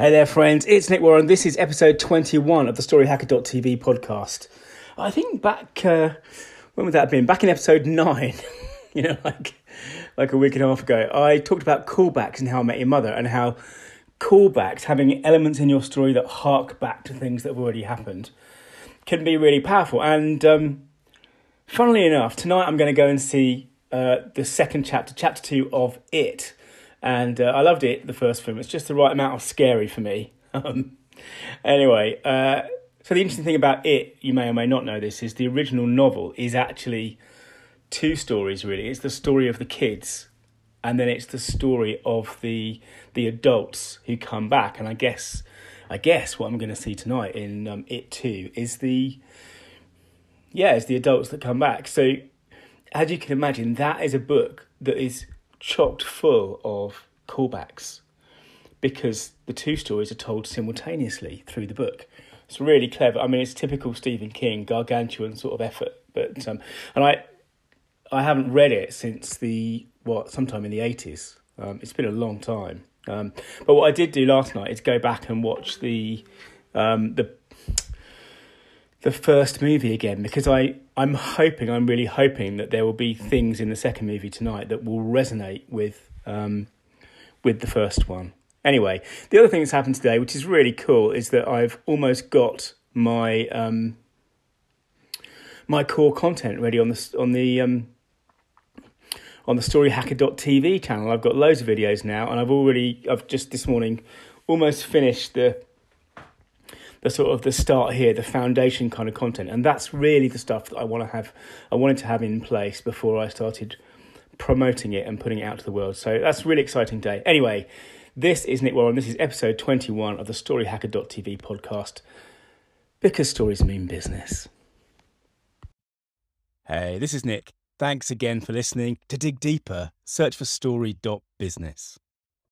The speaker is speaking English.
Hey there, friends. It's Nick Warren. This is episode 21 of the StoryHacker.tv podcast. I think back, uh, when would that have been? Back in episode 9, you know, like, like a week and a half ago, I talked about callbacks and how I met your mother and how callbacks, having elements in your story that hark back to things that have already happened, can be really powerful. And um, funnily enough, tonight I'm going to go and see uh, the second chapter, chapter 2 of It and uh, I loved it. The first film, it's just the right amount of scary for me. Um, anyway, uh, so the interesting thing about it, you may or may not know this, is the original novel is actually two stories. Really, it's the story of the kids, and then it's the story of the the adults who come back. And I guess, I guess what I'm going to see tonight in um, it too is the yeah, it's the adults that come back. So as you can imagine, that is a book that is chocked full of callbacks because the two stories are told simultaneously through the book. It's really clever. I mean, it's typical Stephen King, gargantuan sort of effort. But um, and I, I haven't read it since the what sometime in the eighties. Um, it's been a long time. Um, but what I did do last night is go back and watch the um, the the first movie again because I I'm hoping I'm really hoping that there will be things in the second movie tonight that will resonate with um, with the first one. Anyway, the other thing that's happened today, which is really cool, is that I've almost got my um, my core content ready on the on the um, on the storyhacker.tv channel. I've got loads of videos now, and I've already I've just this morning almost finished the the sort of the start here, the foundation kind of content, and that's really the stuff that I want to have. I wanted to have in place before I started promoting it and putting it out to the world. So that's really exciting day. Anyway, this is Nick Warren. This is episode twenty-one of the StoryHacker.tv podcast because stories mean business. Hey, this is Nick. Thanks again for listening. To dig deeper, search for story.business.